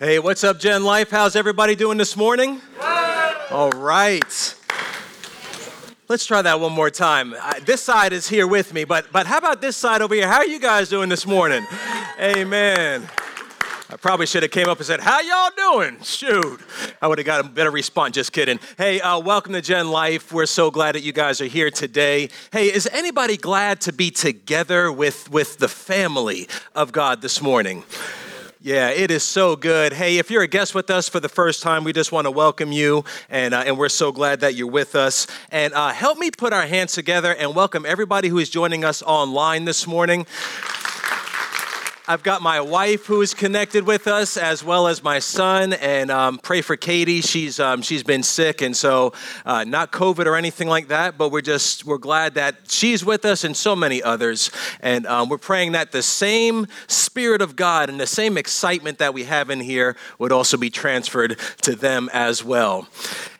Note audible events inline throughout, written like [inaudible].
Hey, what's up, Gen Life? How's everybody doing this morning? All right. Let's try that one more time. I, this side is here with me, but but how about this side over here? How are you guys doing this morning? Amen. I probably should have came up and said, "How y'all doing?" Shoot, I would have got a better response. Just kidding. Hey, uh, welcome to Gen Life. We're so glad that you guys are here today. Hey, is anybody glad to be together with with the family of God this morning? Yeah, it is so good. Hey, if you're a guest with us for the first time, we just want to welcome you, and, uh, and we're so glad that you're with us. And uh, help me put our hands together and welcome everybody who is joining us online this morning. I've got my wife who is connected with us, as well as my son. And um, pray for Katie. She's um, she's been sick, and so uh, not COVID or anything like that. But we're just we're glad that she's with us, and so many others. And um, we're praying that the same Spirit of God and the same excitement that we have in here would also be transferred to them as well.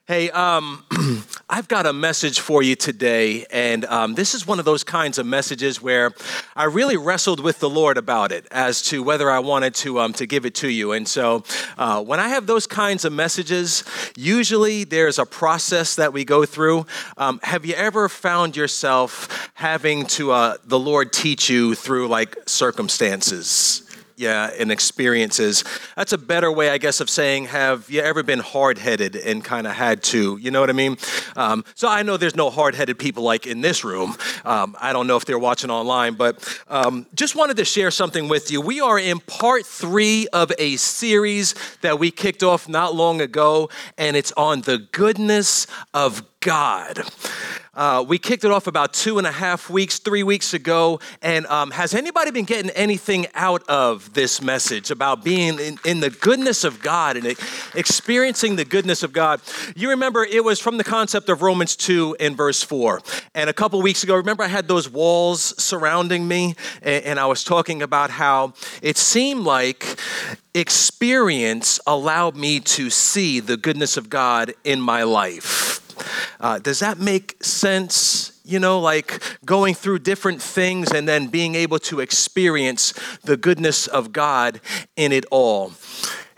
Hey, um, [clears throat] I've got a message for you today, and um, this is one of those kinds of messages where I really wrestled with the Lord about it as to whether I wanted to um, to give it to you. And so, uh, when I have those kinds of messages, usually there's a process that we go through. Um, have you ever found yourself having to uh, the Lord teach you through like circumstances? Yeah, and experiences. That's a better way, I guess, of saying, have you ever been hard headed and kind of had to? You know what I mean? Um, so I know there's no hard headed people like in this room. Um, I don't know if they're watching online, but um, just wanted to share something with you. We are in part three of a series that we kicked off not long ago, and it's on the goodness of God. Uh, we kicked it off about two and a half weeks, three weeks ago. And um, has anybody been getting anything out of this message about being in, in the goodness of God and experiencing the goodness of God? You remember it was from the concept of Romans 2 and verse 4. And a couple weeks ago, remember I had those walls surrounding me? And, and I was talking about how it seemed like experience allowed me to see the goodness of God in my life. Uh, does that make sense? You know, like going through different things and then being able to experience the goodness of God in it all.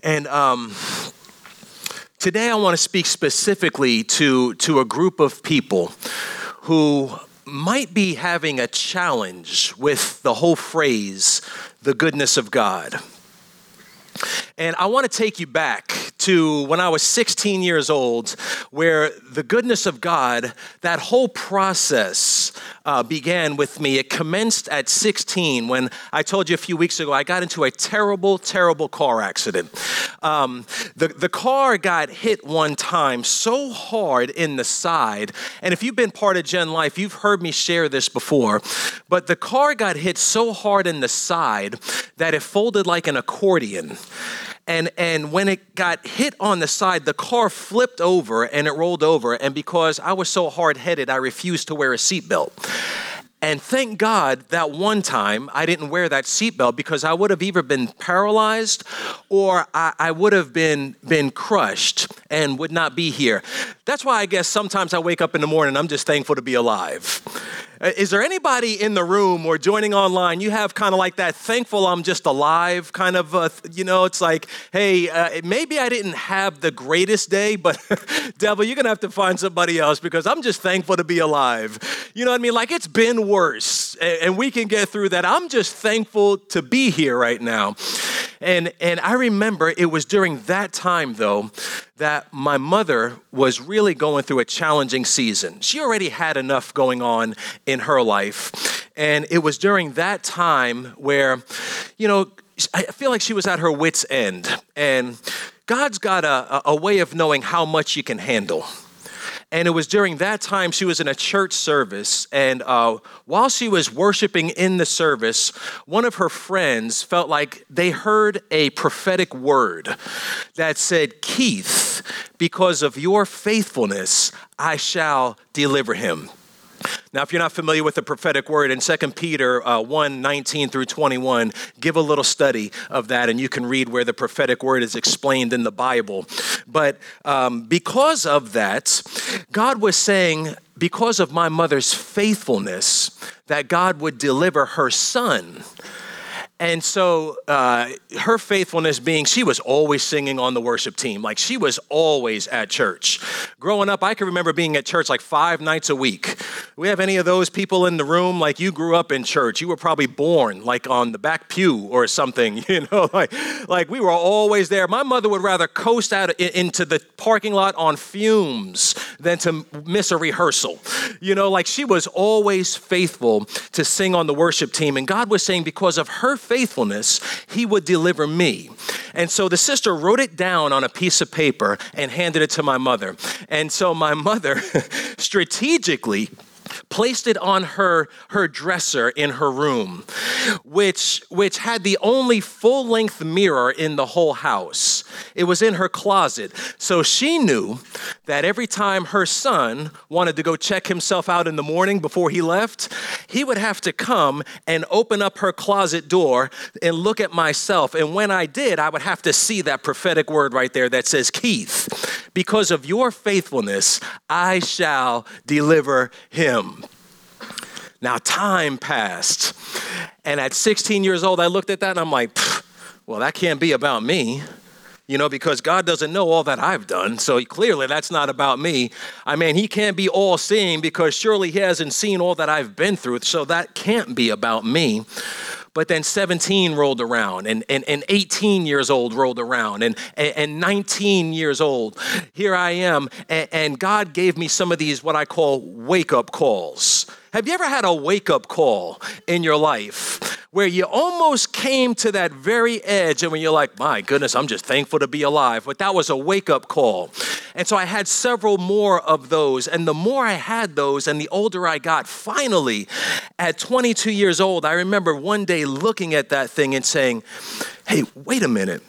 And um, today I want to speak specifically to, to a group of people who might be having a challenge with the whole phrase, the goodness of God. And I want to take you back to when I was 16 years old, where the goodness of God, that whole process uh, began with me. It commenced at 16 when I told you a few weeks ago I got into a terrible, terrible car accident. Um, the, the car got hit one time so hard in the side, and if you've been part of Gen Life, you've heard me share this before, but the car got hit so hard in the side that it folded like an accordion and and when it got hit on the side the car flipped over and it rolled over and because i was so hard-headed i refused to wear a seatbelt and thank God that one time I didn't wear that seatbelt because I would have either been paralyzed or I, I, would have been, been crushed and would not be here. That's why I guess sometimes I wake up in the morning, I'm just thankful to be alive. Is there anybody in the room or joining online? You have kind of like that thankful I'm just alive kind of, uh, you know, it's like, hey, uh, maybe I didn't have the greatest day, but [laughs] devil, you're going to have to find somebody else because I'm just thankful to be alive. You know what I mean? Like it's been worse and we can get through that. I'm just thankful to be here right now. And, and I remember it was during that time, though, that my mother was really going through a challenging season. She already had enough going on in her life. And it was during that time where, you know, I feel like she was at her wits' end. And God's got a, a way of knowing how much you can handle. And it was during that time she was in a church service. And uh, while she was worshiping in the service, one of her friends felt like they heard a prophetic word that said, Keith, because of your faithfulness, I shall deliver him. Now, if you're not familiar with the prophetic word in 2 Peter uh, 1 19 through 21, give a little study of that and you can read where the prophetic word is explained in the Bible. But um, because of that, God was saying, because of my mother's faithfulness, that God would deliver her son. And so uh, her faithfulness being, she was always singing on the worship team. Like she was always at church. Growing up, I can remember being at church like five nights a week. We have any of those people in the room? Like you grew up in church. You were probably born like on the back pew or something, [laughs] you know, like, like we were always there. My mother would rather coast out into the parking lot on fumes than to miss a rehearsal. You know, like she was always faithful to sing on the worship team. And God was saying, because of her faithfulness, He would deliver me. And so the sister wrote it down on a piece of paper and handed it to my mother. And so my mother [laughs] strategically placed it on her her dresser in her room which which had the only full-length mirror in the whole house. It was in her closet. So she knew that every time her son wanted to go check himself out in the morning before he left he would have to come and open up her closet door and look at myself. And when I did I would have to see that prophetic word right there that says Keith because of your faithfulness I shall deliver him now, time passed. And at 16 years old, I looked at that and I'm like, well, that can't be about me, you know, because God doesn't know all that I've done. So clearly, that's not about me. I mean, He can't be all seeing because surely He hasn't seen all that I've been through. So that can't be about me. But then 17 rolled around, and, and, and 18 years old rolled around, and, and 19 years old. Here I am, and, and God gave me some of these, what I call wake up calls. Have you ever had a wake up call in your life where you almost came to that very edge and when you're like, my goodness, I'm just thankful to be alive? But that was a wake up call. And so I had several more of those. And the more I had those and the older I got, finally, at 22 years old, I remember one day looking at that thing and saying, hey, wait a minute.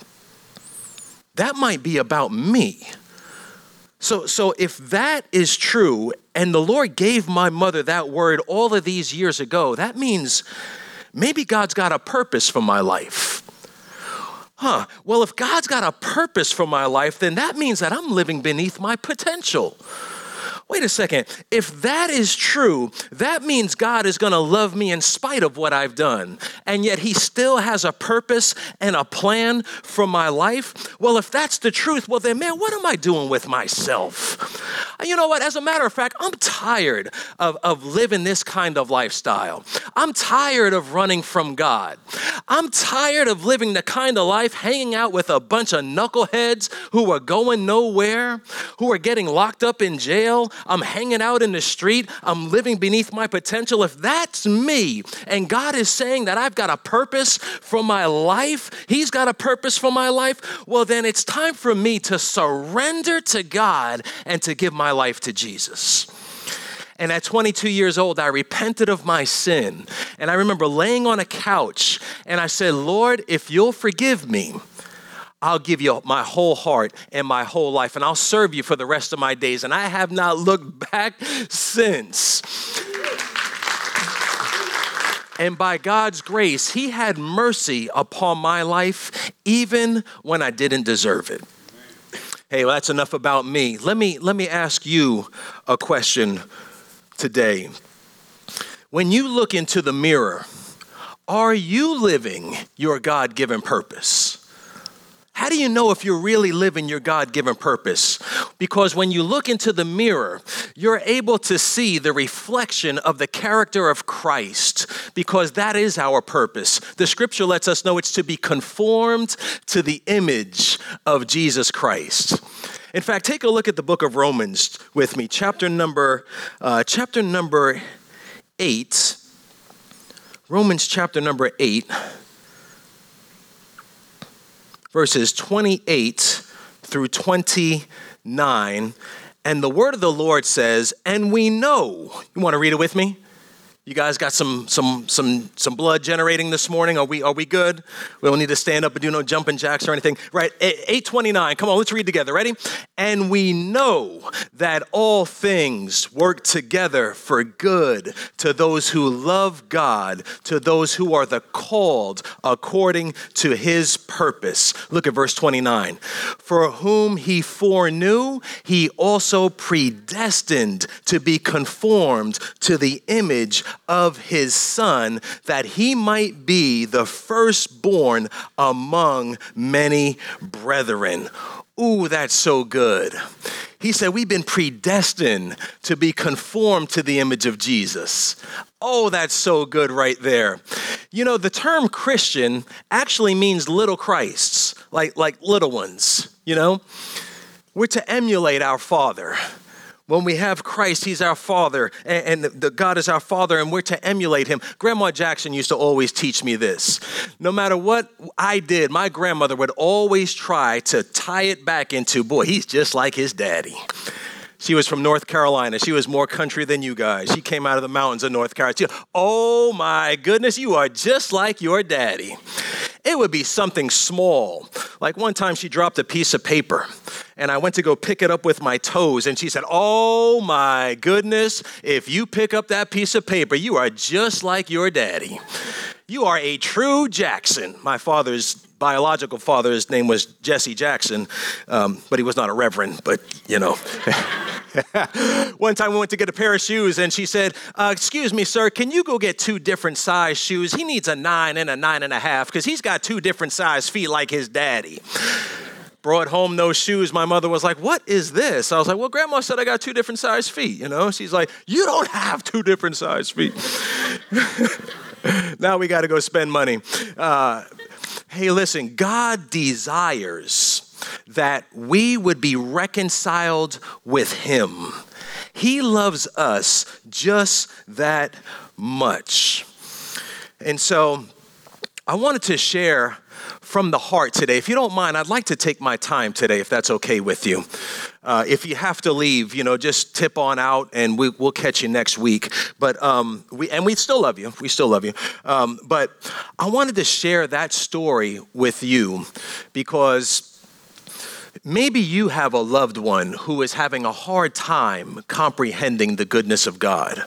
That might be about me. So, so if that is true, and the Lord gave my mother that word all of these years ago, that means maybe God's got a purpose for my life. Huh, well, if God's got a purpose for my life, then that means that I'm living beneath my potential. Wait a second. If that is true, that means God is going to love me in spite of what I've done. And yet He still has a purpose and a plan for my life. Well, if that's the truth, well, then, man, what am I doing with myself? You know what? As a matter of fact, I'm tired of, of living this kind of lifestyle. I'm tired of running from God. I'm tired of living the kind of life hanging out with a bunch of knuckleheads who are going nowhere, who are getting locked up in jail I'm hanging out in the street, I'm living beneath my potential. If that's me, and God is saying that I've got a purpose for my life, He's got a purpose for my life, well, then it's time for me to surrender to God and to give my life to Jesus. And at 22 years old, I repented of my sin. And I remember laying on a couch and I said, Lord, if you'll forgive me, I'll give you my whole heart and my whole life, and I'll serve you for the rest of my days. And I have not looked back since. And by God's grace, He had mercy upon my life even when I didn't deserve it. Hey, well, that's enough about me. Let me, let me ask you a question today. When you look into the mirror, are you living your God given purpose? How do you know if you're really living your God given purpose? Because when you look into the mirror, you're able to see the reflection of the character of Christ, because that is our purpose. The scripture lets us know it's to be conformed to the image of Jesus Christ. In fact, take a look at the book of Romans with me, chapter number, uh, chapter number eight. Romans chapter number eight verses 28 through 29. And the word of the Lord says, And we know. You want to read it with me? You guys got some some some some blood generating this morning? Are we are we good? We don't need to stand up and do no jumping jacks or anything. Right? 829. Come on, let's read together. Ready? And we know that all things work together for good to those who love God, to those who are the called according to his purpose. Look at verse 29. For whom he foreknew, he also predestined to be conformed to the image of his son that he might be the firstborn among many brethren. Ooh, that's so good. He said, We've been predestined to be conformed to the image of Jesus. Oh, that's so good right there. You know, the term Christian actually means little Christs, like, like little ones, you know? We're to emulate our Father. When we have Christ, He's our Father, and, the God is our Father, and we're to emulate Him. Grandma Jackson used to always teach me this. No matter what I did, my grandmother would always try to tie it back into, boy, he's just like his daddy. She was from North Carolina. She was more country than you guys. She came out of the mountains of North Carolina. She, oh my goodness, you are just like your daddy. It would be something small. Like one time she dropped a piece of paper and I went to go pick it up with my toes and she said, Oh my goodness, if you pick up that piece of paper, you are just like your daddy. You are a true Jackson. My father's biological father's name was Jesse Jackson, um, but he was not a reverend, but you know. [laughs] One time we went to get a pair of shoes, and she said, uh, Excuse me, sir, can you go get two different size shoes? He needs a nine and a nine and a half because he's got two different size feet like his daddy. Brought home those shoes. My mother was like, What is this? I was like, Well, grandma said I got two different size feet. You know, she's like, You don't have two different size feet. [laughs] now we got to go spend money. Uh, hey, listen, God desires that we would be reconciled with Him. He loves us just that much. And so I wanted to share from the heart today. If you don't mind, I'd like to take my time today, if that's okay with you. Uh, if you have to leave, you know, just tip on out, and we, will catch you next week. But um, we and we still love you. We still love you. Um, but I wanted to share that story with you because Maybe you have a loved one who is having a hard time comprehending the goodness of God.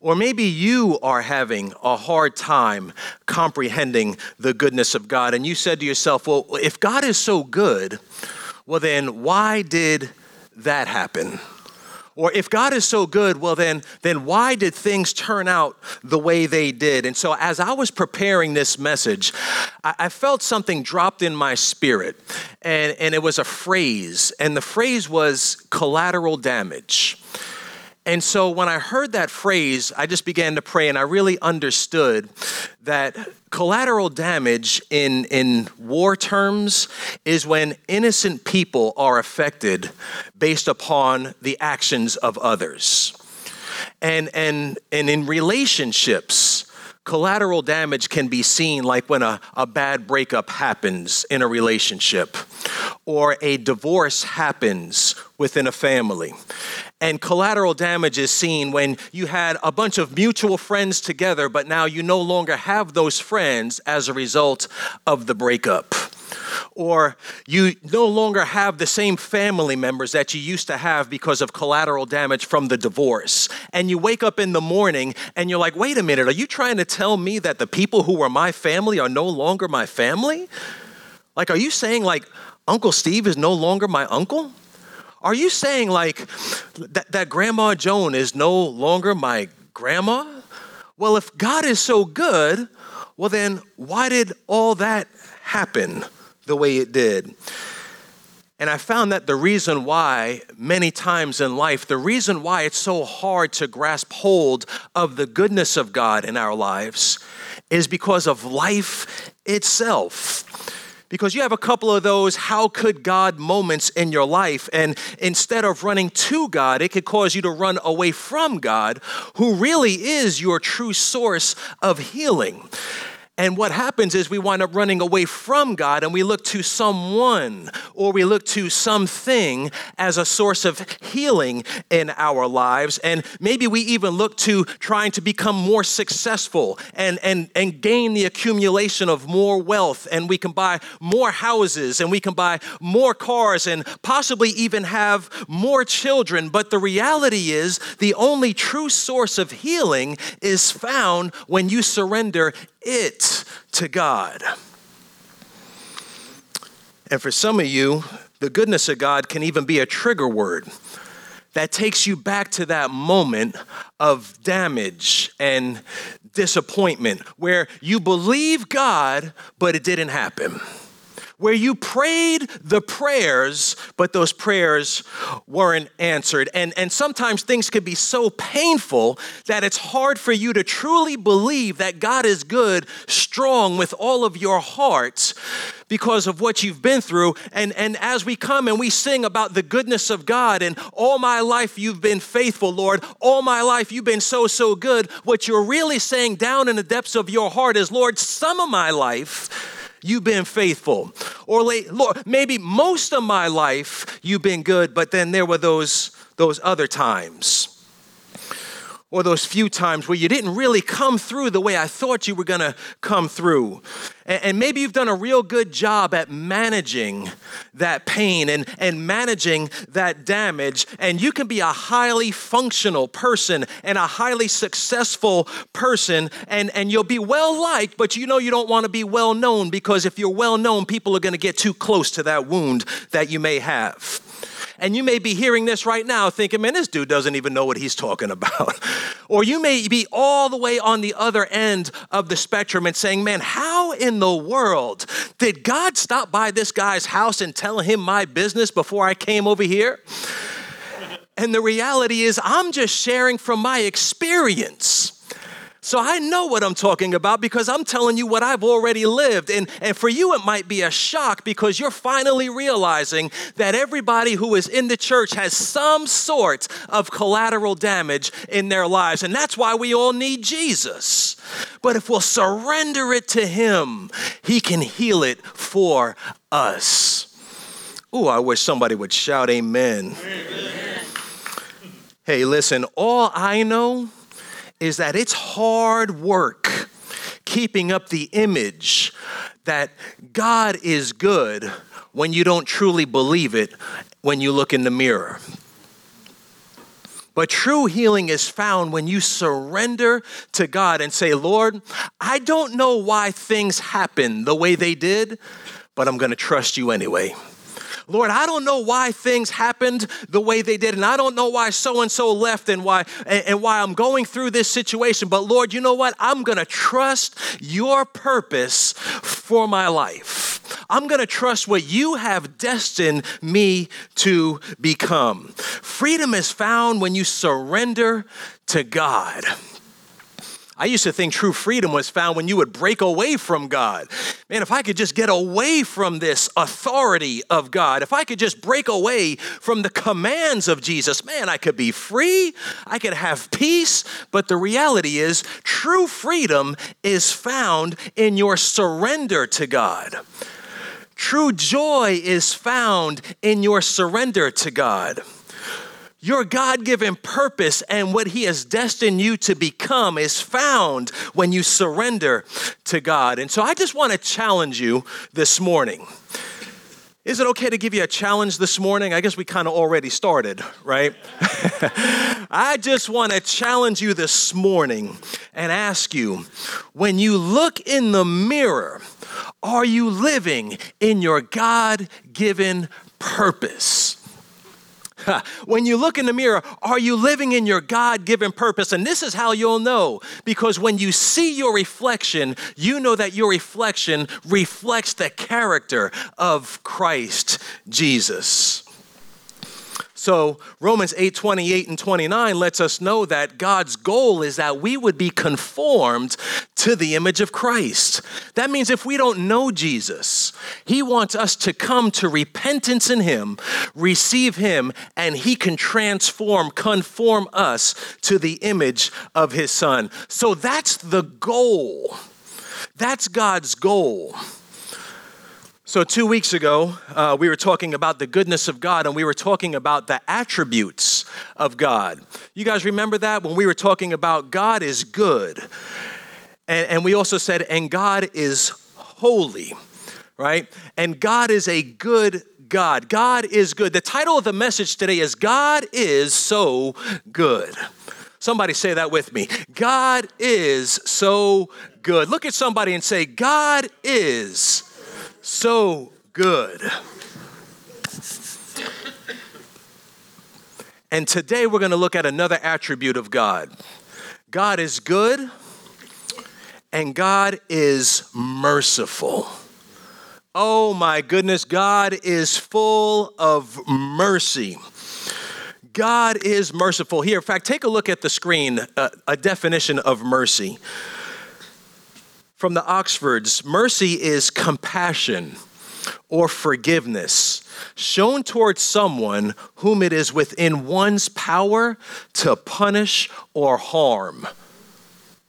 Or maybe you are having a hard time comprehending the goodness of God, and you said to yourself, Well, if God is so good, well, then why did that happen? Or if God is so good, well then then why did things turn out the way they did? And so as I was preparing this message, I, I felt something dropped in my spirit. And, and it was a phrase, and the phrase was collateral damage. And so when I heard that phrase, I just began to pray and I really understood that collateral damage in, in war terms is when innocent people are affected based upon the actions of others. And, and, and in relationships, collateral damage can be seen like when a, a bad breakup happens in a relationship or a divorce happens within a family. And collateral damage is seen when you had a bunch of mutual friends together, but now you no longer have those friends as a result of the breakup. Or you no longer have the same family members that you used to have because of collateral damage from the divorce. And you wake up in the morning and you're like, wait a minute, are you trying to tell me that the people who were my family are no longer my family? Like, are you saying, like, Uncle Steve is no longer my uncle? Are you saying like that, that Grandma Joan is no longer my grandma? Well, if God is so good, well, then why did all that happen the way it did? And I found that the reason why, many times in life, the reason why it's so hard to grasp hold of the goodness of God in our lives is because of life itself because you have a couple of those how could God moments in your life. And instead of running to God, it could cause you to run away from God, who really is your true source of healing. And what happens is we wind up running away from God and we look to someone or we look to something as a source of healing in our lives. And maybe we even look to trying to become more successful and, and, and gain the accumulation of more wealth. And we can buy more houses and we can buy more cars and possibly even have more children. But the reality is, the only true source of healing is found when you surrender it to God. And for some of you, the goodness of God can even be a trigger word that takes you back to that moment of damage and disappointment where you believe God, but it didn't happen where you prayed the prayers, but those prayers weren't answered. And, and sometimes things can be so painful that it's hard for you to truly believe that God is good, strong with all of your heart because of what you've been through. And, and as we come and we sing about the goodness of God and all my life you've been faithful, Lord, all my life you've been so, so good, what you're really saying down in the depths of your heart is, Lord, some of my life you've been faithful. Or Lord, maybe most of my life you've been good, but then there were those those other times or those few times where you didn't really come through the way I thought you were to come through. And, maybe you've done a real good job at managing that pain and, and managing that damage. And you can be a highly functional person and a highly successful person, and, and you'll be well liked, but you know you don't want to be well known because if you're well known, people are to get too close to that wound that you may have. And you may be hearing this right now thinking, man, this dude doesn't even know what he's talking about. [laughs] or you may be all the way on the other end of the spectrum and saying, man, how in the world did God stop by this guy's house and tell him my business before I came over here? And the reality is, I'm just sharing from my experience. So I know what I'm talking about because I'm telling you what I've already lived. And, and for you, it might be a shock because you're finally realizing that everybody who is in the church has some sort of collateral damage in their lives. And that's why we all need Jesus. But if we'll surrender it to Him, He can heal it for us. Ooh, I wish somebody would shout amen. amen. Hey, listen, all I know is that it's hard work keeping up the image that God is good when you don't truly believe it when you look in the mirror. But true healing is found when you surrender to God and say, Lord, I don't know why things happen the way they did, but I'm gonna trust you anyway. Lord, I don't know why things happened the way they did, and I don't know why so and so left and why and, and why I'm going through this situation. But Lord, you know what? I'm gonna trust your purpose for my life. I'm gonna trust what you have destined me to become. Freedom is found when you surrender to God. I used to think true freedom was found when you would break away from God. Man, if I could just get away from this authority of God, if I could just break away from the commands of Jesus, man, I could be free, I could have peace. But the reality is, true freedom is found in your surrender to God. True joy is found in your surrender to God. Your God given purpose and what He has destined you to become is found when you surrender to God. And so I just want to challenge you this morning. Is it okay to give you a challenge this morning? I guess we kind of already started, right? [laughs] I just want to challenge you this morning and ask you when you look in the mirror, are you living in your God given purpose? [laughs] when you look in the mirror, are you living in your God given purpose? And this is how you'll know because when you see your reflection, you know that your reflection reflects the character of Christ Jesus. So Romans 8, 28 and 29 lets us know that God's goal is that we would be conformed to the image of Christ. That means if we don't know Jesus, He wants us to come to repentance in Him, receive Him, and He can transform, conform us to the image of His Son. So that's the goal. That's God's goal. So, two weeks ago, uh, we were talking about the goodness of God and we were talking about the attributes of God. You guys remember that when we were talking about God is good? And, and we also said, and God is holy, right? And God is a good God. God is good. The title of the message today is God is so good. Somebody say that with me. God is so good. Look at somebody and say, God is so good. And today we're going to look at another attribute of God. God is good and God is merciful. Oh my goodness, God is full of mercy. God is merciful. Here, in fact, take a look at the screen, uh, a definition of mercy. From the Oxfords, mercy is compassion or forgiveness shown towards someone whom it is within one's power to punish or harm.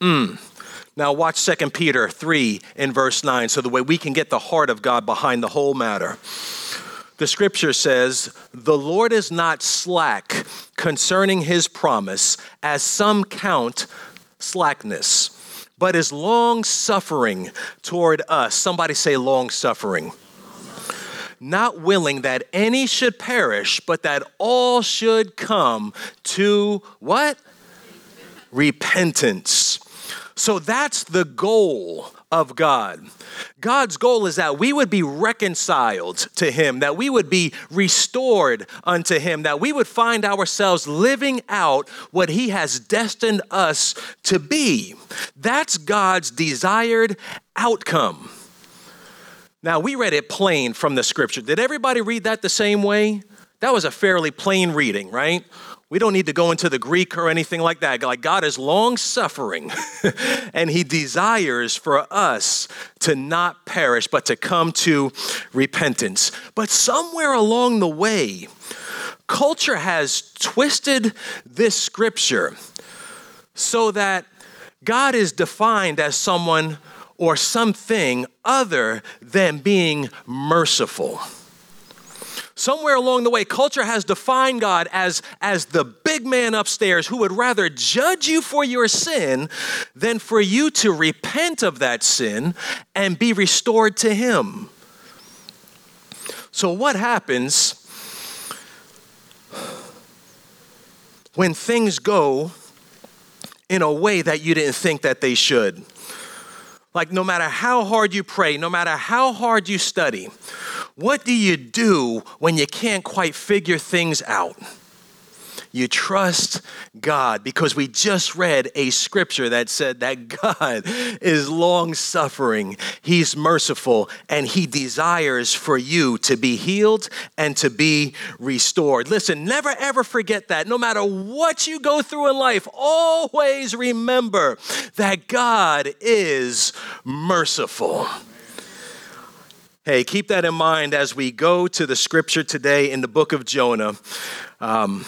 Mm. Now, watch 2 Peter 3 in verse 9, so the way we can get the heart of God behind the whole matter. The scripture says, The Lord is not slack concerning his promise, as some count slackness, but is long suffering toward us. Somebody say, long suffering. Not willing that any should perish, but that all should come to what? Repentance. So that's the goal of God. God's goal is that we would be reconciled to Him, that we would be restored unto Him, that we would find ourselves living out what He has destined us to be. That's God's desired outcome. Now, we read it plain from the scripture. Did everybody read that the same way? That was a fairly plain reading, right? We don't need to go into the Greek or anything like that. Like God is long suffering [laughs] and he desires for us to not perish, but to come to repentance. But somewhere along the way, culture has twisted this scripture so that God is defined as someone or something other than being merciful somewhere along the way, culture has defined God as, as the big man upstairs who would rather judge you for your sin than for you to repent of that sin and be restored to Him. So, what happens when things go in a way that you didn't think that they should? Like, no matter how hard you pray, no matter how hard you study, what do you do when you can't quite figure things out? You trust God because we just read a scripture that said that [laughs] God is long suffering, He's merciful, and He desires for you to be healed and to be restored. Listen, never ever forget that. No matter what you go through in life, always remember that God is merciful. Hey, keep that in mind as we go to the scripture today in the book of Jonah. Um,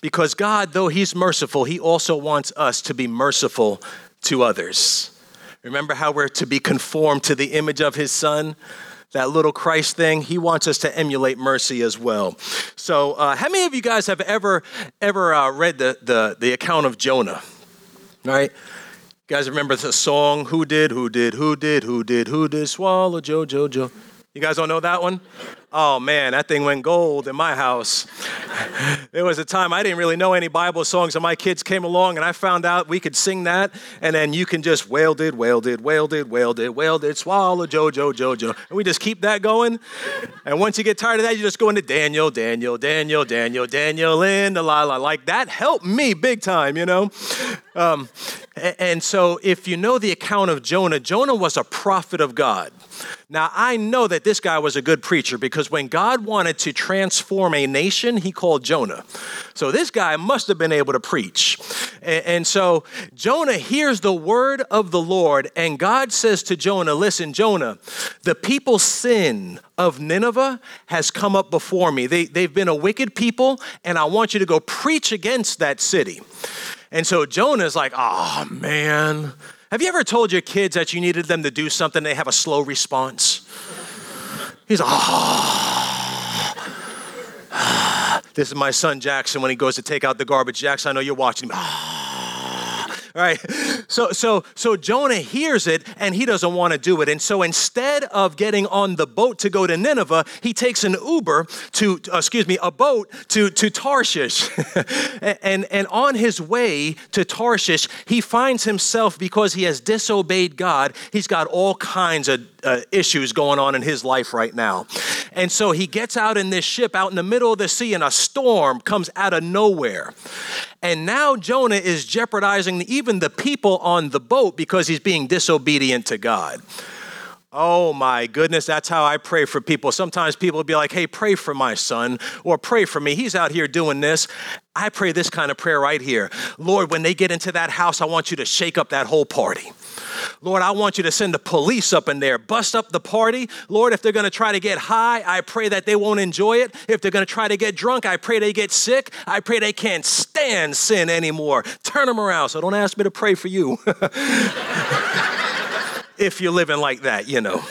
because God, though He's merciful, He also wants us to be merciful to others. Remember how we're to be conformed to the image of His Son? That little Christ thing, He wants us to emulate mercy as well. So, uh, how many of you guys have ever ever uh, read the, the the account of Jonah? Right You guys remember the song, Who Did, Who Did, Who Did, Who Did, Who Did Swallow Joe, Joe, Joe? You guys don't know that one? Oh man, that thing went gold in my house. [laughs] there was a time I didn't really know any Bible songs, and my kids came along, and I found out we could sing that, and then you can just whale did, whale did, whale did, whale did, whale did, swallow Jojo, Jojo, and we just keep that going. And once you get tired of that, you just go into Daniel, Daniel, Daniel, Daniel, Daniel, in the la la. Like that helped me big time, you know. Um, and so, if you know the account of Jonah, Jonah was a prophet of God. Now, I know that this guy was a good preacher because when God wanted to transform a nation, he called Jonah. So this guy must have been able to preach. And, so Jonah hears the word of the Lord, and God says to Jonah, Listen, Jonah, the people's sin of Nineveh has come up before me. They, they've been a wicked people, and I want you to go preach against that city. And so Jonah's like, Oh, man. Have you ever told your kids that you needed them to do something, they have a slow response? He's like, oh. Ah. [sighs] [sighs] this is my son Jackson when he goes to take out the garbage. Jackson, I know you're watching ah. Right? So, so, so Jonah hears it and he doesn't want to do it. And so instead of getting on the boat to go to Nineveh, he takes an Uber to, uh, excuse me, a boat to, to Tarshish. [laughs] and, and on his way to Tarshish, he finds himself, because he has disobeyed God, he's got all kinds of uh, issues going on in his life right now. And so he gets out in this ship out in the middle of the sea, and a storm comes out of nowhere. And now Jonah is jeopardizing even the people on the boat because he's being disobedient to God. Oh my goodness, that's how I pray for people. Sometimes people will be like, hey, pray for my son or pray for me. He's out here doing this. I pray this kind of prayer right here Lord, when they get into that house, I want you to shake up that whole party. Lord, I want you to send the police up in there, bust up the party. Lord, if they're going to try to get high, I pray that they won't enjoy it. If they're going to try to get drunk, I pray they get sick. I pray they can't stand sin anymore. Turn them around. So don't ask me to pray for you. [laughs] if you're living like that, you know.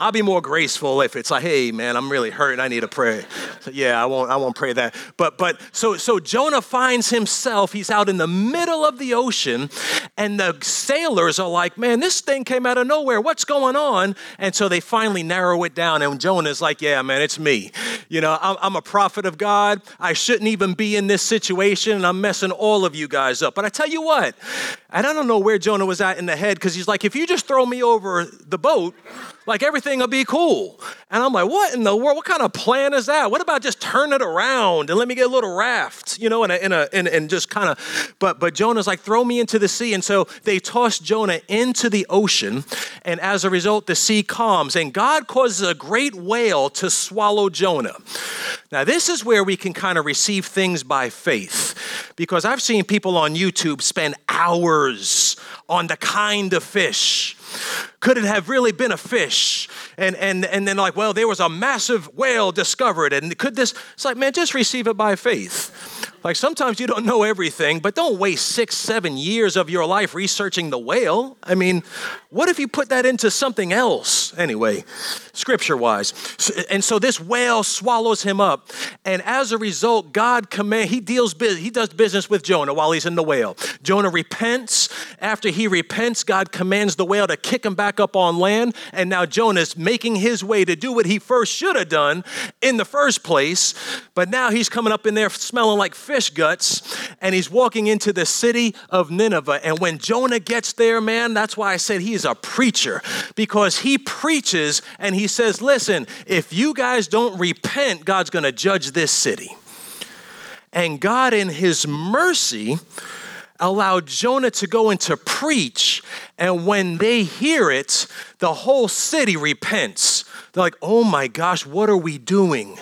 I'll be more graceful if it's like, hey man, I'm really hurt. and I need a prayer. So, yeah, I won't. I won't pray that. But but so so Jonah finds himself. He's out in the middle of the ocean, and the sailors are like, man, this thing came out of nowhere. What's going on? And so they finally narrow it down. And Jonah's like, yeah, man, it's me. You know, I'm, I'm a prophet of God. I shouldn't even be in this situation, and I'm messing all of you guys up. But I tell you what, and I don't know where Jonah was at in the head because he's like, if you just throw me over the boat, like everything will be cool. And I'm like, what in the world? What kind of plan is that? What about just turn it around and let me get a little raft, you know, and in a, in, in just kind of, but, but Jonah's like, throw me into the sea. And so they toss Jonah into the ocean. And as a result, the sea calms and God causes a great whale to swallow Jonah. Now, this is where we can kind of receive things by faith because I've seen people on YouTube spend hours on the kind of fish could it have really been a fish? And, and, and then, like, well, there was a massive whale discovered. And could this? It's like, man, just receive it by faith. Like, sometimes you don't know everything, but don't waste six, seven years of your life researching the whale. I mean, what if you put that into something else? Anyway, scripture wise. And so this whale swallows him up. And as a result, God command, he deals, he does business with Jonah while he's in the whale. Jonah repents. After he repents, God commands the whale to kick him back up on land. And now Jonah's making his way to do what he first should have done in the first place. But now he's coming up in there smelling like fish guts. And he's walking into the city of Nineveh. And when Jonah gets there, man, that's why I said he's a preacher because he preaches and he says, listen, if you guys don't repent, God's going to judge this city. And God, in his mercy, allowed Jonah to go and to preach. And when they hear it, the whole city repents. They're like, oh my gosh, what are we doing?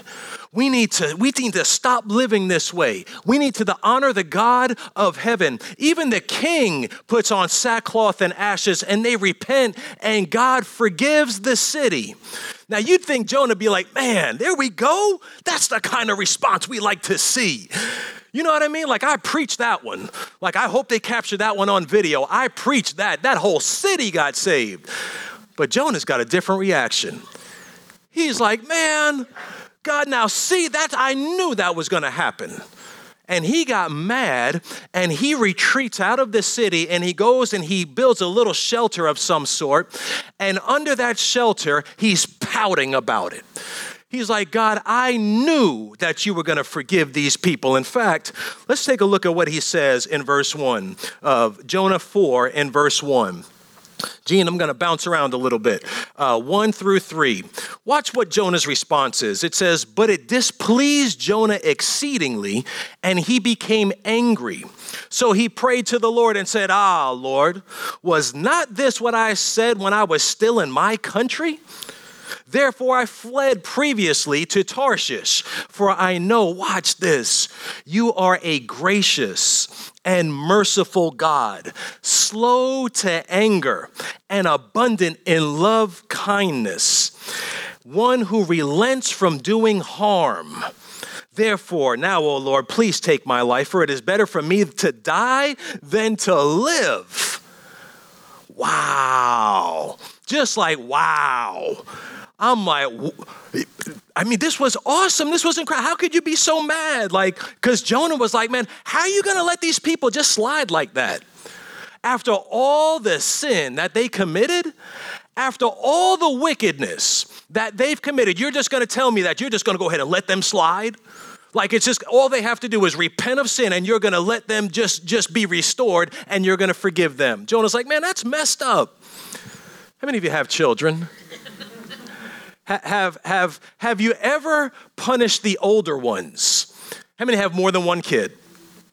We need to we need to stop living this way. We need to honor the God of heaven. Even the king puts on sackcloth and ashes and they repent and God forgives the city. Now you'd think Jonah would be like, "Man, there we go. That's the kind of response we like to see." You know what I mean? Like I preached that one. Like I hope they capture that one on video. I preached that. That whole city got saved. But Jonah's got a different reaction. He's like, "Man, God, now see that I knew that was going to happen. And he got mad and he retreats out of the city and he goes and he builds a little shelter of some sort. And under that shelter, he's pouting about it. He's like, God, I knew that you were going to forgive these people. In fact, let's take a look at what he says in verse 1 of Jonah 4 and verse 1. Gene, I'm going to bounce around a little bit. Uh, one through three. Watch what Jonah's response is. It says, But it displeased Jonah exceedingly, and he became angry. So he prayed to the Lord and said, Ah, Lord, was not this what I said when I was still in my country? Therefore, I fled previously to Tarshish, for I know, watch this, you are a gracious and merciful God, slow to anger and abundant in love kindness, one who relents from doing harm. Therefore, now, O Lord, please take my life, for it is better for me to die than to live. Wow. Just like, wow. I'm like, I mean, this was awesome. This was incredible. How could you be so mad? Like, because Jonah was like, man, how are you going to let these people just slide like that? After all the sin that they committed, after all the wickedness that they've committed, you're just going to tell me that you're just going to go ahead and let them slide? Like it's just all they have to do is repent of sin and you're going to let them just just be restored and you're going to forgive them. Jonah's like, "Man, that's messed up." How many of you have children? Ha- have, have, have you ever punished the older ones? How many have more than one kid?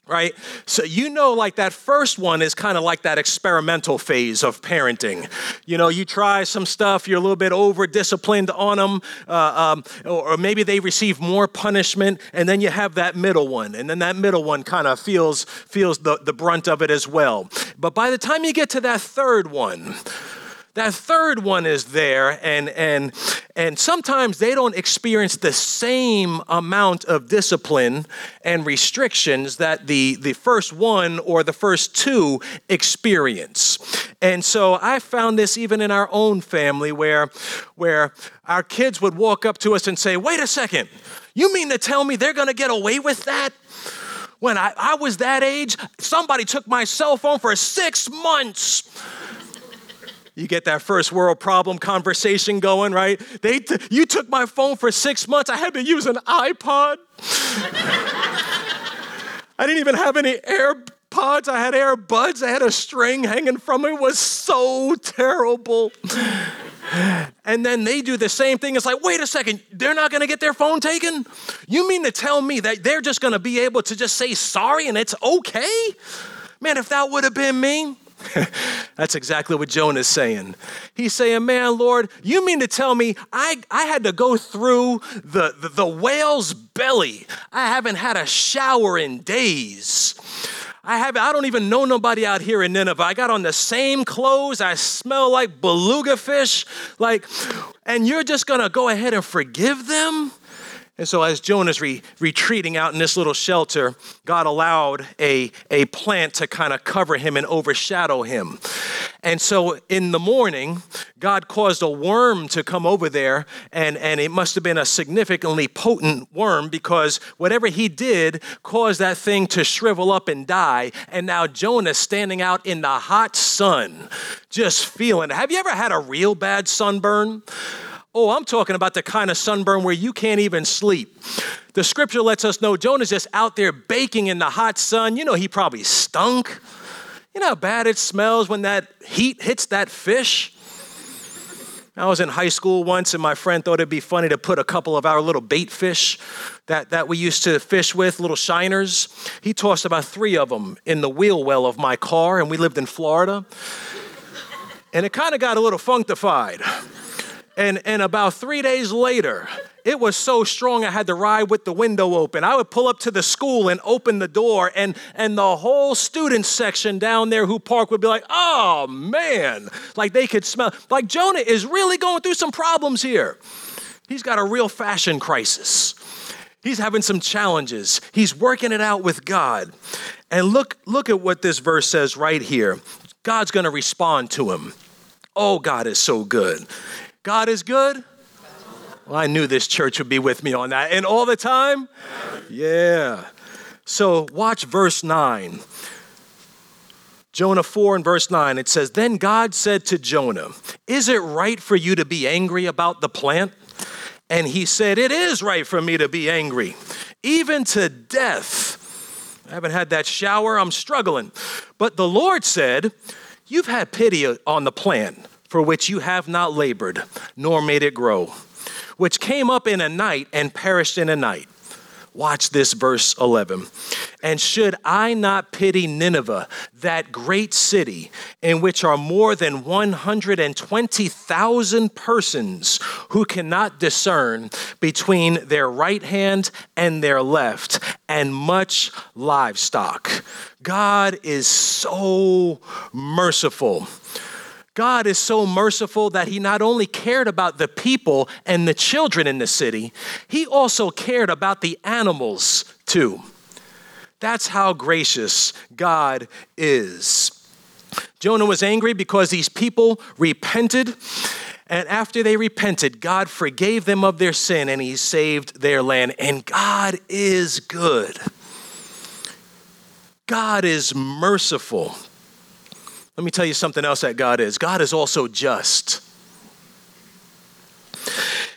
right? So you know, like that first one is kind of like that experimental phase of parenting. You know, you try some stuff, you're a little bit over disciplined on them, uh, um, or, or, maybe they receive more punishment, and then you have that middle one, and then that middle one kind of feels feels the, the brunt of it as well. But by the time you get to that third one, that third one is there and and and sometimes they don't experience the same amount of discipline and restrictions that the the first one or the first two experience. And so i found this even in our own family where where our kids would walk up to us and say wait a second. You mean to tell me they're going to get away with that? When I, I was that age somebody took my cell phone for six months you get that first world problem conversation going, right? They t- you took my phone for six months. I had to use an iPod. I didn't even have any AirPods. I had AirBuds. I had a string hanging from it. It was so terrible. And then they do the same thing. It's like, wait a second, they're not gonna get their phone taken? You mean to tell me that they're just gonna be able to just say sorry and it's okay? Man, if that would have been me, [laughs] That's exactly what Jonah's saying. He's saying, Man, Lord, you mean to tell me I, I had to go through the, the, the whale's belly? I haven't had a shower in days. I have I don't even know nobody out here in Nineveh. I got on the same clothes. I smell like beluga fish. Like, and you're just gonna go ahead and forgive them? And so, as Jonah's re- retreating out in this little shelter, God allowed a, a plant to kind of cover him and overshadow him. And so, in the morning, God caused a worm to come over there, and, and it must have been a significantly potent worm because whatever he did caused that thing to shrivel up and die. And now Jonah's standing out in the hot sun, just feeling. Have you ever had a real bad sunburn? Oh, I'm talking about the kind of sunburn where you can't even sleep. The scripture lets us know Jonah's just out there baking in the hot sun. You know, he probably stunk. You know how bad it smells when that heat hits that fish? I was in high school once, and my friend thought it'd be funny to put a couple of our little bait fish that, that we used to fish with, little shiners. He tossed about three of them in the wheel well of my car, and we lived in Florida. And it kind of got a little functified. And, and about three days later, it was so strong I had to ride with the window open. I would pull up to the school and open the door, and, and the whole student section down there who parked would be like, oh man, like they could smell. Like Jonah is really going through some problems here. He's got a real fashion crisis. He's having some challenges. He's working it out with God. And look, look at what this verse says right here. God's going to respond to him. Oh, God is so good. God is good? Well, I knew this church would be with me on that. And all the time? Yeah. So watch verse 9. Jonah 4 and verse 9, it says, Then God said to Jonah, Is it right for you to be angry about the plant? And he said, It is right for me to be angry, even to death. I haven't had that shower, I'm struggling. But the Lord said, You've had pity on the plant for which you have not labored, nor made it grow, which came up in a night and perished in a night. Watch this, verse 11. And should I not pity Nineveh, that great city, in which are more than 120,000 persons who cannot discern between their right hand and their left, and much livestock? God is so merciful God is so merciful that he not only cared about the people and the children in the city, he also cared about the animals too. That's how gracious God is. Jonah was angry because these people repented. And after they repented, God forgave them of their sin and he saved their land. And God is good. God is merciful. Let me tell you something else that God is God is also just.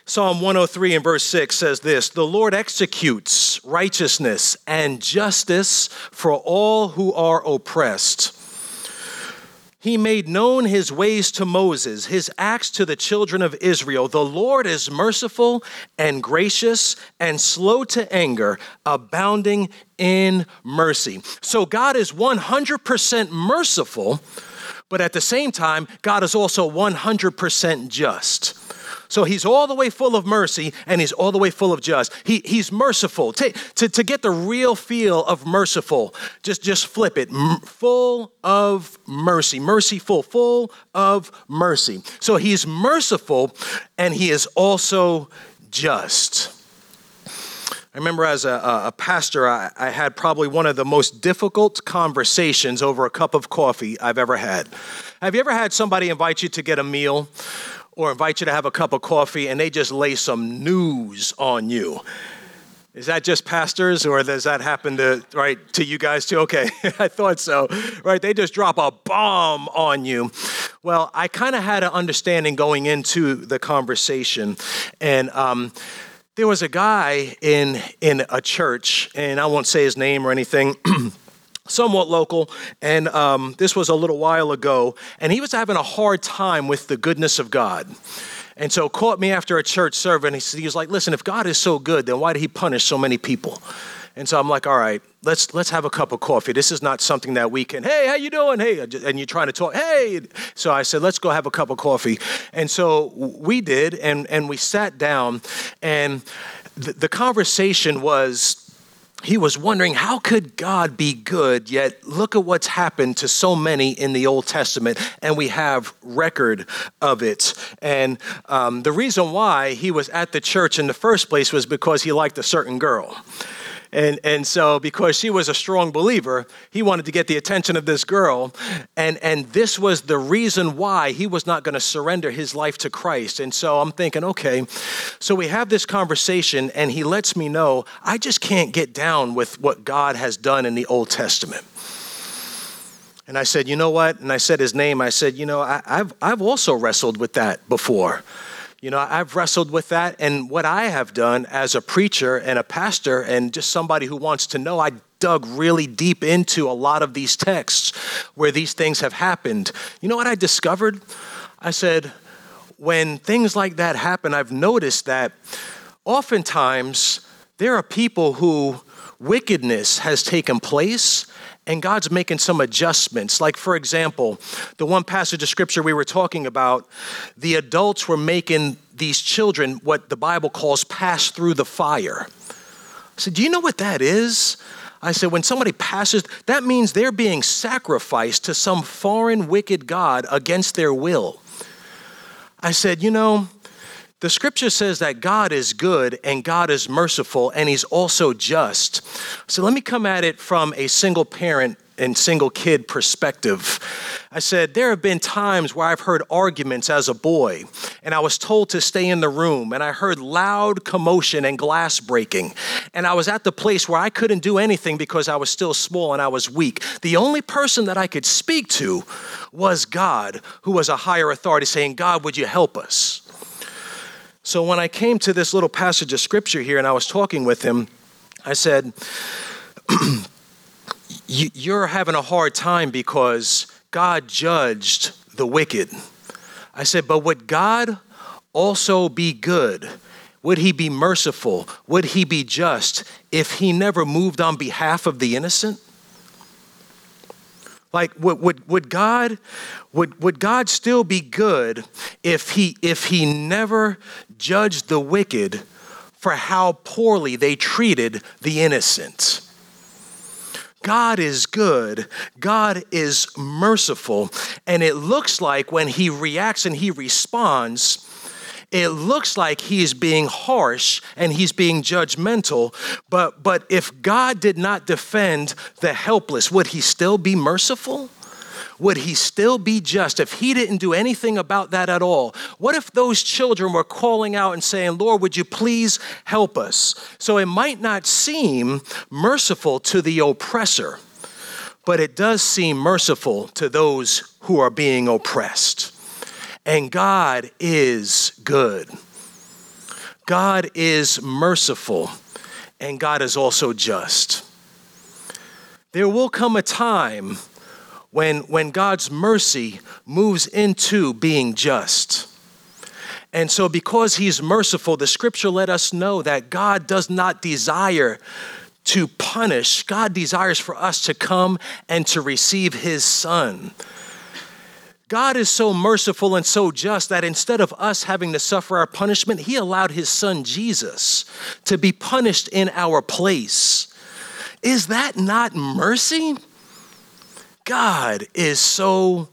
Psalm 103 and verse 6 says this The Lord executes righteousness and justice for all who are oppressed. He made known his ways to Moses, his acts to the children of Israel. The Lord is merciful and gracious and slow to anger, abounding in mercy. So God is 100% merciful, but at the same time, God is also 100% just. So he's all the way full of mercy and he's all the way full of just. He, he's merciful. To, to, to get the real feel of merciful, just, just flip it. M- full of mercy. Merciful, full of mercy. So he's merciful and he is also just. I remember as a, a pastor, I, I, had probably one of the most difficult conversations over a cup of coffee I've ever had. Have you ever had somebody invite you to get a meal or invite you to have a cup of coffee and they just lay some news on you. Is that just pastors or does that happen to right to you guys too? Okay, [laughs] I thought so. Right, they just drop a bomb on you. Well, I kind of had an understanding going into the conversation, and um, there was a guy in in a church, and I won't say his name or anything. [clears throat] somewhat local, and um, this was a little while ago, and he was having a hard time with the goodness of God. And so caught me after a church service, and he was like, listen, if God is so good, then why did he punish so many people? And so I'm like, all right, let's let's have a cup of coffee. This is not something that we can. Hey, how you doing? Hey, and you're trying to talk. Hey, so I said, let's go have a cup of coffee. And so we did, and and we sat down, and the, the conversation was he was wondering how could God be good yet look at what's happened to so many in the Old Testament and we have record of it and um, the reason why he was at the church in the first place was because he liked a certain girl and, and so, because she was a strong believer, he wanted to get the attention of this girl. And, and this was the reason why he was not going to surrender his life to Christ. And so I'm thinking, okay, so we have this conversation, and he lets me know I just can't get down with what God has done in the Old Testament. And I said, you know what? And I said his name. I said, you know, I, have I've also wrestled with that before. You know, I've wrestled with that, and what I have done as a preacher and a pastor, and just somebody who wants to know, I dug really deep into a lot of these texts where these things have happened. You know what I discovered? I said, when things like that happen, I've noticed that oftentimes there are people who wickedness has taken place and God's making some adjustments. Like, for example, the one passage of scripture we were talking about, the adults were making these children what the Bible calls pass through the fire. I said, Do you know what that is? I said, when somebody passes, that means they're being sacrificed to some foreign wicked God against their will. I said, you know, the scripture says that God is good and God is merciful and he's also just. So let me come at it from a single parent and single kid perspective. I said, There have been times where I've heard arguments as a boy, and I was told to stay in the room, and I heard loud commotion and glass breaking. And I was at the place where I couldn't do anything because I was still small and I was weak. The only person that I could speak to was God, who was a higher authority, saying, God, would you help us? So when I came to this little passage of scripture here and I was talking with him, I said, [clears throat] You're having a hard time because God judged the wicked. I said, But would God also be good? Would he be merciful? Would he be just if he never moved on behalf of the innocent? Like, would, would, would, God, would, would God still be good if he, if he never judged the wicked for how poorly they treated the innocent? God is good, God is merciful, and it looks like when he reacts and he responds, it looks like he's being harsh and he's being judgmental, but, but if God did not defend the helpless, would he still be merciful? Would he still be just if he didn't do anything about that at all? What if those children were calling out and saying, Lord, would you please help us? So it might not seem merciful to the oppressor, but it does seem merciful to those who are being oppressed. And God is good. God is merciful, and God is also just. There will come a time when, when God's mercy moves into being just. And so, because He's merciful, the scripture let us know that God does not desire to punish, God desires for us to come and to receive His Son. God is so merciful and so just that instead of us having to suffer our punishment, He allowed His Son Jesus to be punished in our place. Is that not mercy? God is so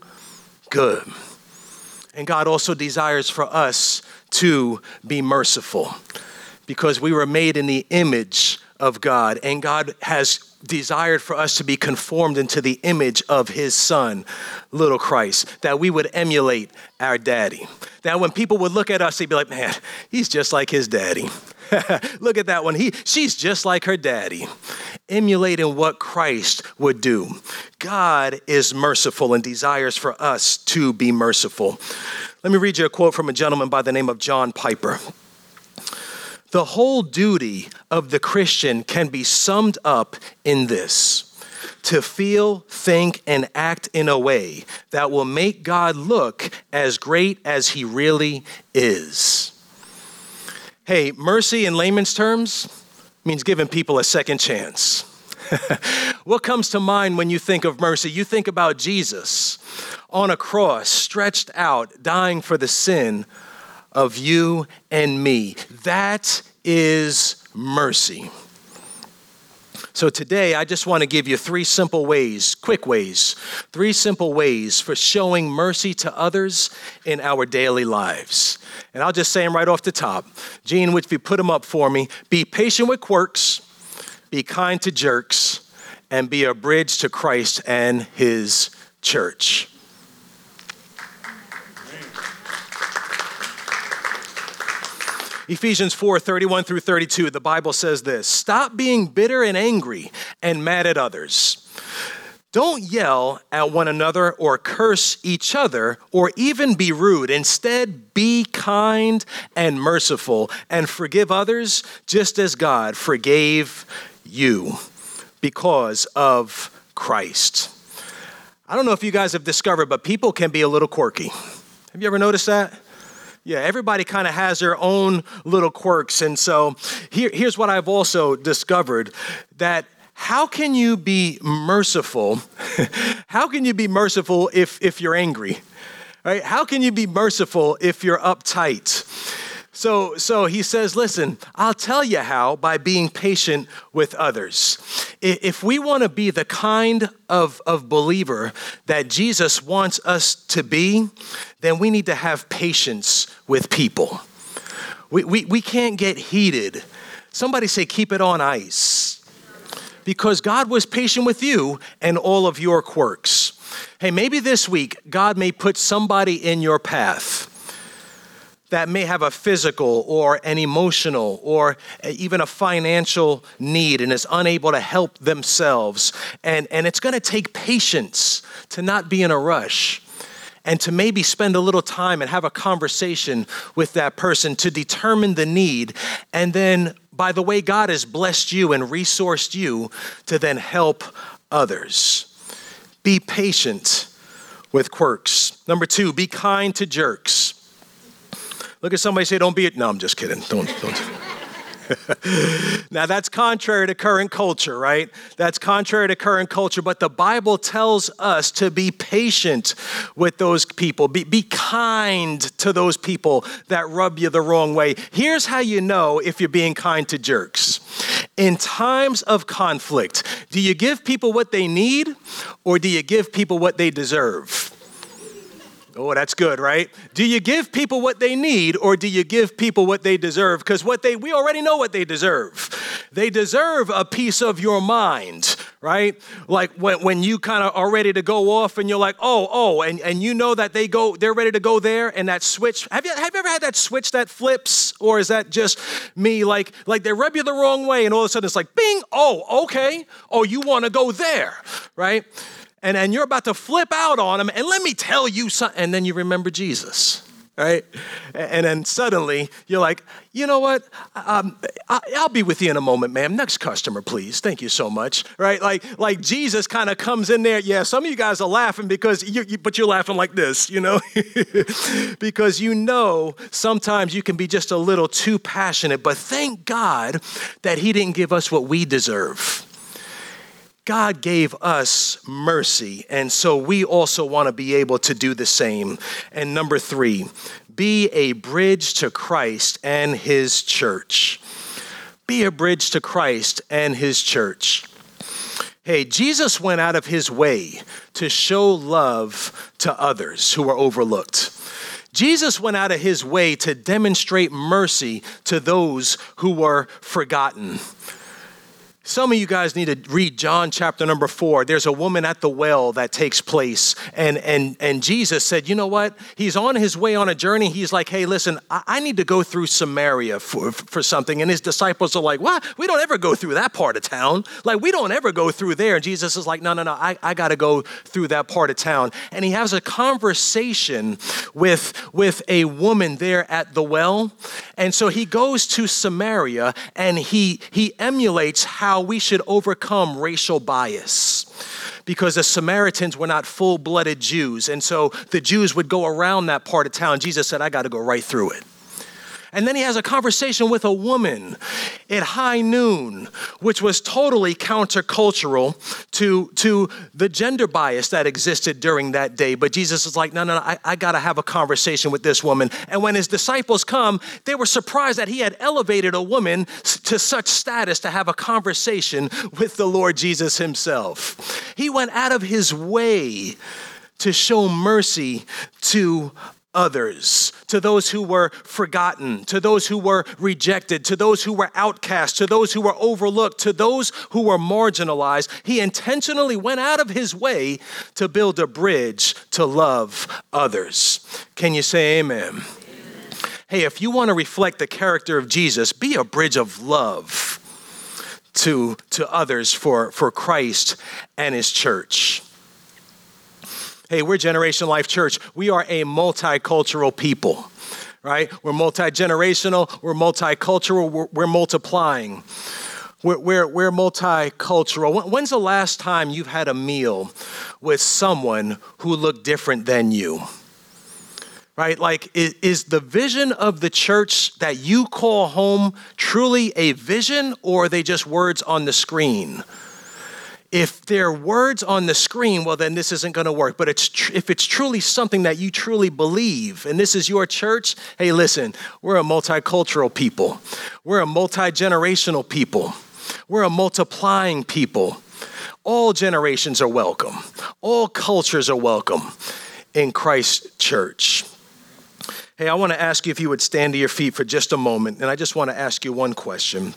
good. And God also desires for us to be merciful because we were made in the image of God, and God has desired for us to be conformed into the image of his son, little Christ, that we would emulate our daddy. That when people would look at us, they'd be like, man, he's just like his daddy. [laughs] look at that one. He, she's just like her daddy, emulating what Christ would do. God is merciful and desires for us to be merciful. Let me read you a quote from a gentleman by the name of John Piper. The whole duty of the Christian can be summed up in this to feel, think, and act in a way that will make God look as great as he really is. Hey, mercy in layman's terms means giving people a second chance. [laughs] what comes to mind when you think of mercy? You think about Jesus on a cross, stretched out, dying for the sin of you and me. That is mercy. So today, I just want to give you three simple ways, quick ways, three simple ways for showing mercy to others in our daily lives. And I'll just say them right off the top. Gene, you put them up for me, be patient with quirks, be kind to jerks, and be a bridge to Christ and his church. Ephesians 4 31 through 32, the Bible says this Stop being bitter and angry and mad at others. Don't yell at one another or curse each other or even be rude. Instead, be kind and merciful and forgive others just as God forgave you because of Christ. I don't know if you guys have discovered, but people can be a little quirky. Have you ever noticed that? Yeah, everybody kind of has their own little quirks. And so here, here's what I've also discovered that how can you be merciful? [laughs] how can you be merciful if, if you're angry? Right? How can you be merciful if you're uptight? So, so he says, listen, I'll tell you how by being patient with others. If we want to be the kind of, of believer that Jesus wants us to be, then we need to have patience with people. We, we, we can't get heated. Somebody say, keep it on ice. Because God was patient with you and all of your quirks. Hey, maybe this week God may put somebody in your path that may have a physical or an emotional or even a financial need and is unable to help themselves. And, and it's going to take patience to not be in a rush and to maybe spend a little time and have a conversation with that person to determine the need. And then, by the way, God has blessed you and resourced you to then help others. Be patient with quirks. Number two, be kind to jerks. Look at somebody say, don't be it. No, I'm just kidding. Don't, don't. [laughs] now, that's contrary to current culture, right? That's contrary to current culture, but the Bible tells us to be patient with those people, be, be kind to those people that rub you the wrong way. Here's how you know if you're being kind to jerks. In times of conflict, do you give people what they need or do you give people what they deserve? Oh, that's good, right? Do you give people what they need or do you give people what they deserve? Because what they we already know what they deserve. They deserve a piece of your mind, right? Like when, when you kind of are ready to go off and you're like, oh, oh, and, and you know that they go, they're ready to go there, and that switch. Have you have you ever had that switch that flips? Or is that just me? Like, like they rub you the wrong way, and all of a sudden it's like, bing, oh, okay. Oh, you want to go there, right? And, and you're about to flip out on them, and let me tell you something, and then you remember Jesus. right? And then suddenly you're like, you know what? Um, I'll be with you in a moment, ma'am. Next customer, please. Thank you so much, right? Like, like Jesus kind of comes in there. Yeah, some of you guys are laughing because you, you but you're laughing like this, you know, [laughs] because you know sometimes you can be just a little too passionate. But thank God that He didn't give us what we deserve. God gave us mercy, and so we also want to be able to do the same. And number three, be a bridge to Christ and His church. Be a bridge to Christ and His church. Hey, Jesus went out of his way to show love to others who were overlooked. Jesus went out of his way to demonstrate mercy to those who were forgotten. Some of you guys need to read John chapter number four. There's a woman at the well that takes place, and and and Jesus said, you know what? He's on his way on a journey. He's like, hey, listen, I, I need to go through Samaria for, for something. And his disciples are like, what? We don't ever go through that part of town. Like we don't ever go through there. And Jesus is like, no, no, no, I, I got to go through that part of town. And he has a conversation with with a woman there at the well, and so he goes to Samaria and he he emulates how how we should overcome racial bias because the Samaritans were not full blooded Jews. And so the Jews would go around that part of town. Jesus said, I got to go right through it. And then he has a conversation with a woman at high noon, which was totally countercultural to, to the gender bias that existed during that day. But Jesus is like, no, no, no, I, I got to have a conversation with this woman. And when his disciples come, they were surprised that he had elevated a woman to such status to have a conversation with the Lord Jesus himself. He went out of his way to show mercy to others, to those who were forgotten, to those who were rejected, to those who were outcast, to those who were overlooked, to those who were marginalized. He intentionally went out of his way to build a bridge to love others. Can you say amen? Hey, if you want to reflect the character of Jesus, be a bridge of love to, to others for, for Christ and his church. Hey, we're Generation Life Church. We are a multicultural people, right? We're multi generational, we're multicultural, we're, we're multiplying. We're, we're, we're multicultural. When's the last time you've had a meal with someone who looked different than you? Right? Like, is, is the vision of the church that you call home truly a vision, or are they just words on the screen? If there are words on the screen, well, then this isn't going to work. But it's tr- if it's truly something that you truly believe, and this is your church, hey, listen, we're a multicultural people, we're a multi generational people, we're a multiplying people. All generations are welcome, all cultures are welcome in Christ's church. Hey, I want to ask you if you would stand to your feet for just a moment, and I just want to ask you one question.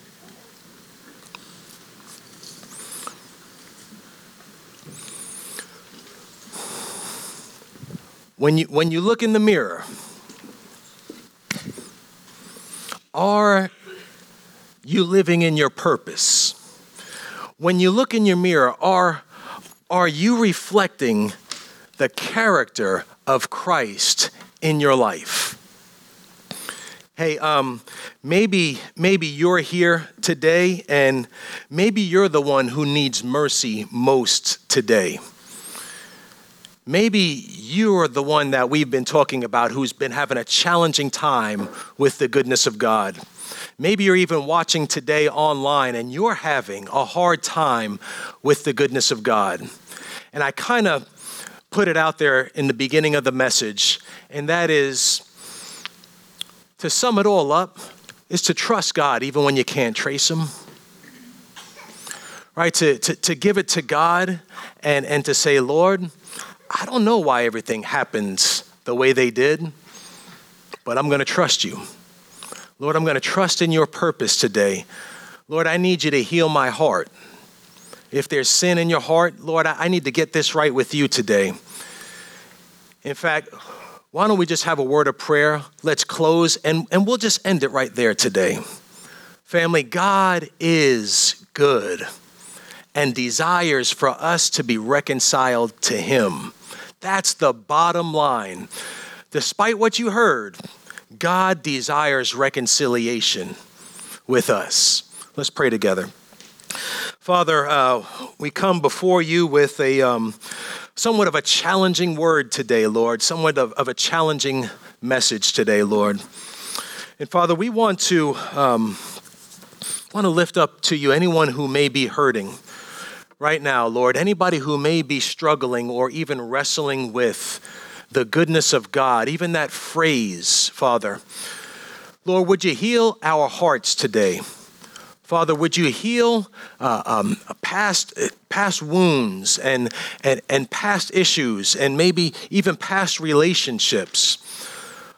When you, when you look in the mirror, are you living in your purpose? When you look in your mirror, are, are you reflecting the character of Christ in your life? Hey, um, maybe maybe you're here today, and maybe you're the one who needs mercy most today. Maybe you're the one that we've been talking about who's been having a challenging time with the goodness of God. Maybe you're even watching today online and you're having a hard time with the goodness of God. And I kind of put it out there in the beginning of the message, and that is to sum it all up, is to trust God even when you can't trace Him. Right? To, to, to give it to God and, and to say, Lord, I don't know why everything happens the way they did, but I'm going to trust you. Lord, I'm going to trust in your purpose today. Lord, I need you to heal my heart. If there's sin in your heart, Lord, I need to get this right with you today. In fact, why don't we just have a word of prayer? Let's close and, and we'll just end it right there today. Family, God is good and desires for us to be reconciled to Him. That's the bottom line. despite what you heard, God desires reconciliation with us. Let's pray together. Father, uh, we come before you with a um, somewhat of a challenging word today, Lord, somewhat of, of a challenging message today, Lord. And Father, we want to um, want to lift up to you anyone who may be hurting right now, Lord, anybody who may be struggling or even wrestling with the goodness of God, even that phrase, Father. Lord, would you heal our hearts today? Father, would you heal uh, um, past, past wounds and, and, and past issues and maybe even past relationships?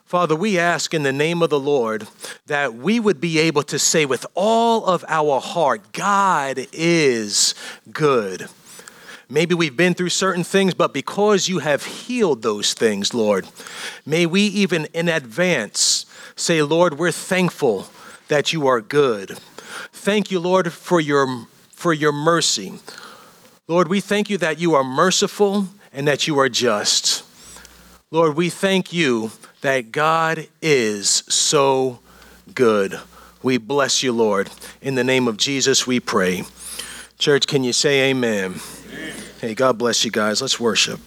Father, we ask in the name of the Lord that we would be able to say with all of our heart, God is good. Maybe we've been through certain things, but because you have healed those things, Lord, may we even in advance say, Lord, we're thankful that you are good. Thank you, Lord, for your, for your mercy. Lord, we thank you that you are merciful and that you are just. Lord, we thank you that God is so good. We bless you, Lord. In the name of Jesus, we pray. Church, can you say amen? amen? Hey, God bless you guys. Let's worship.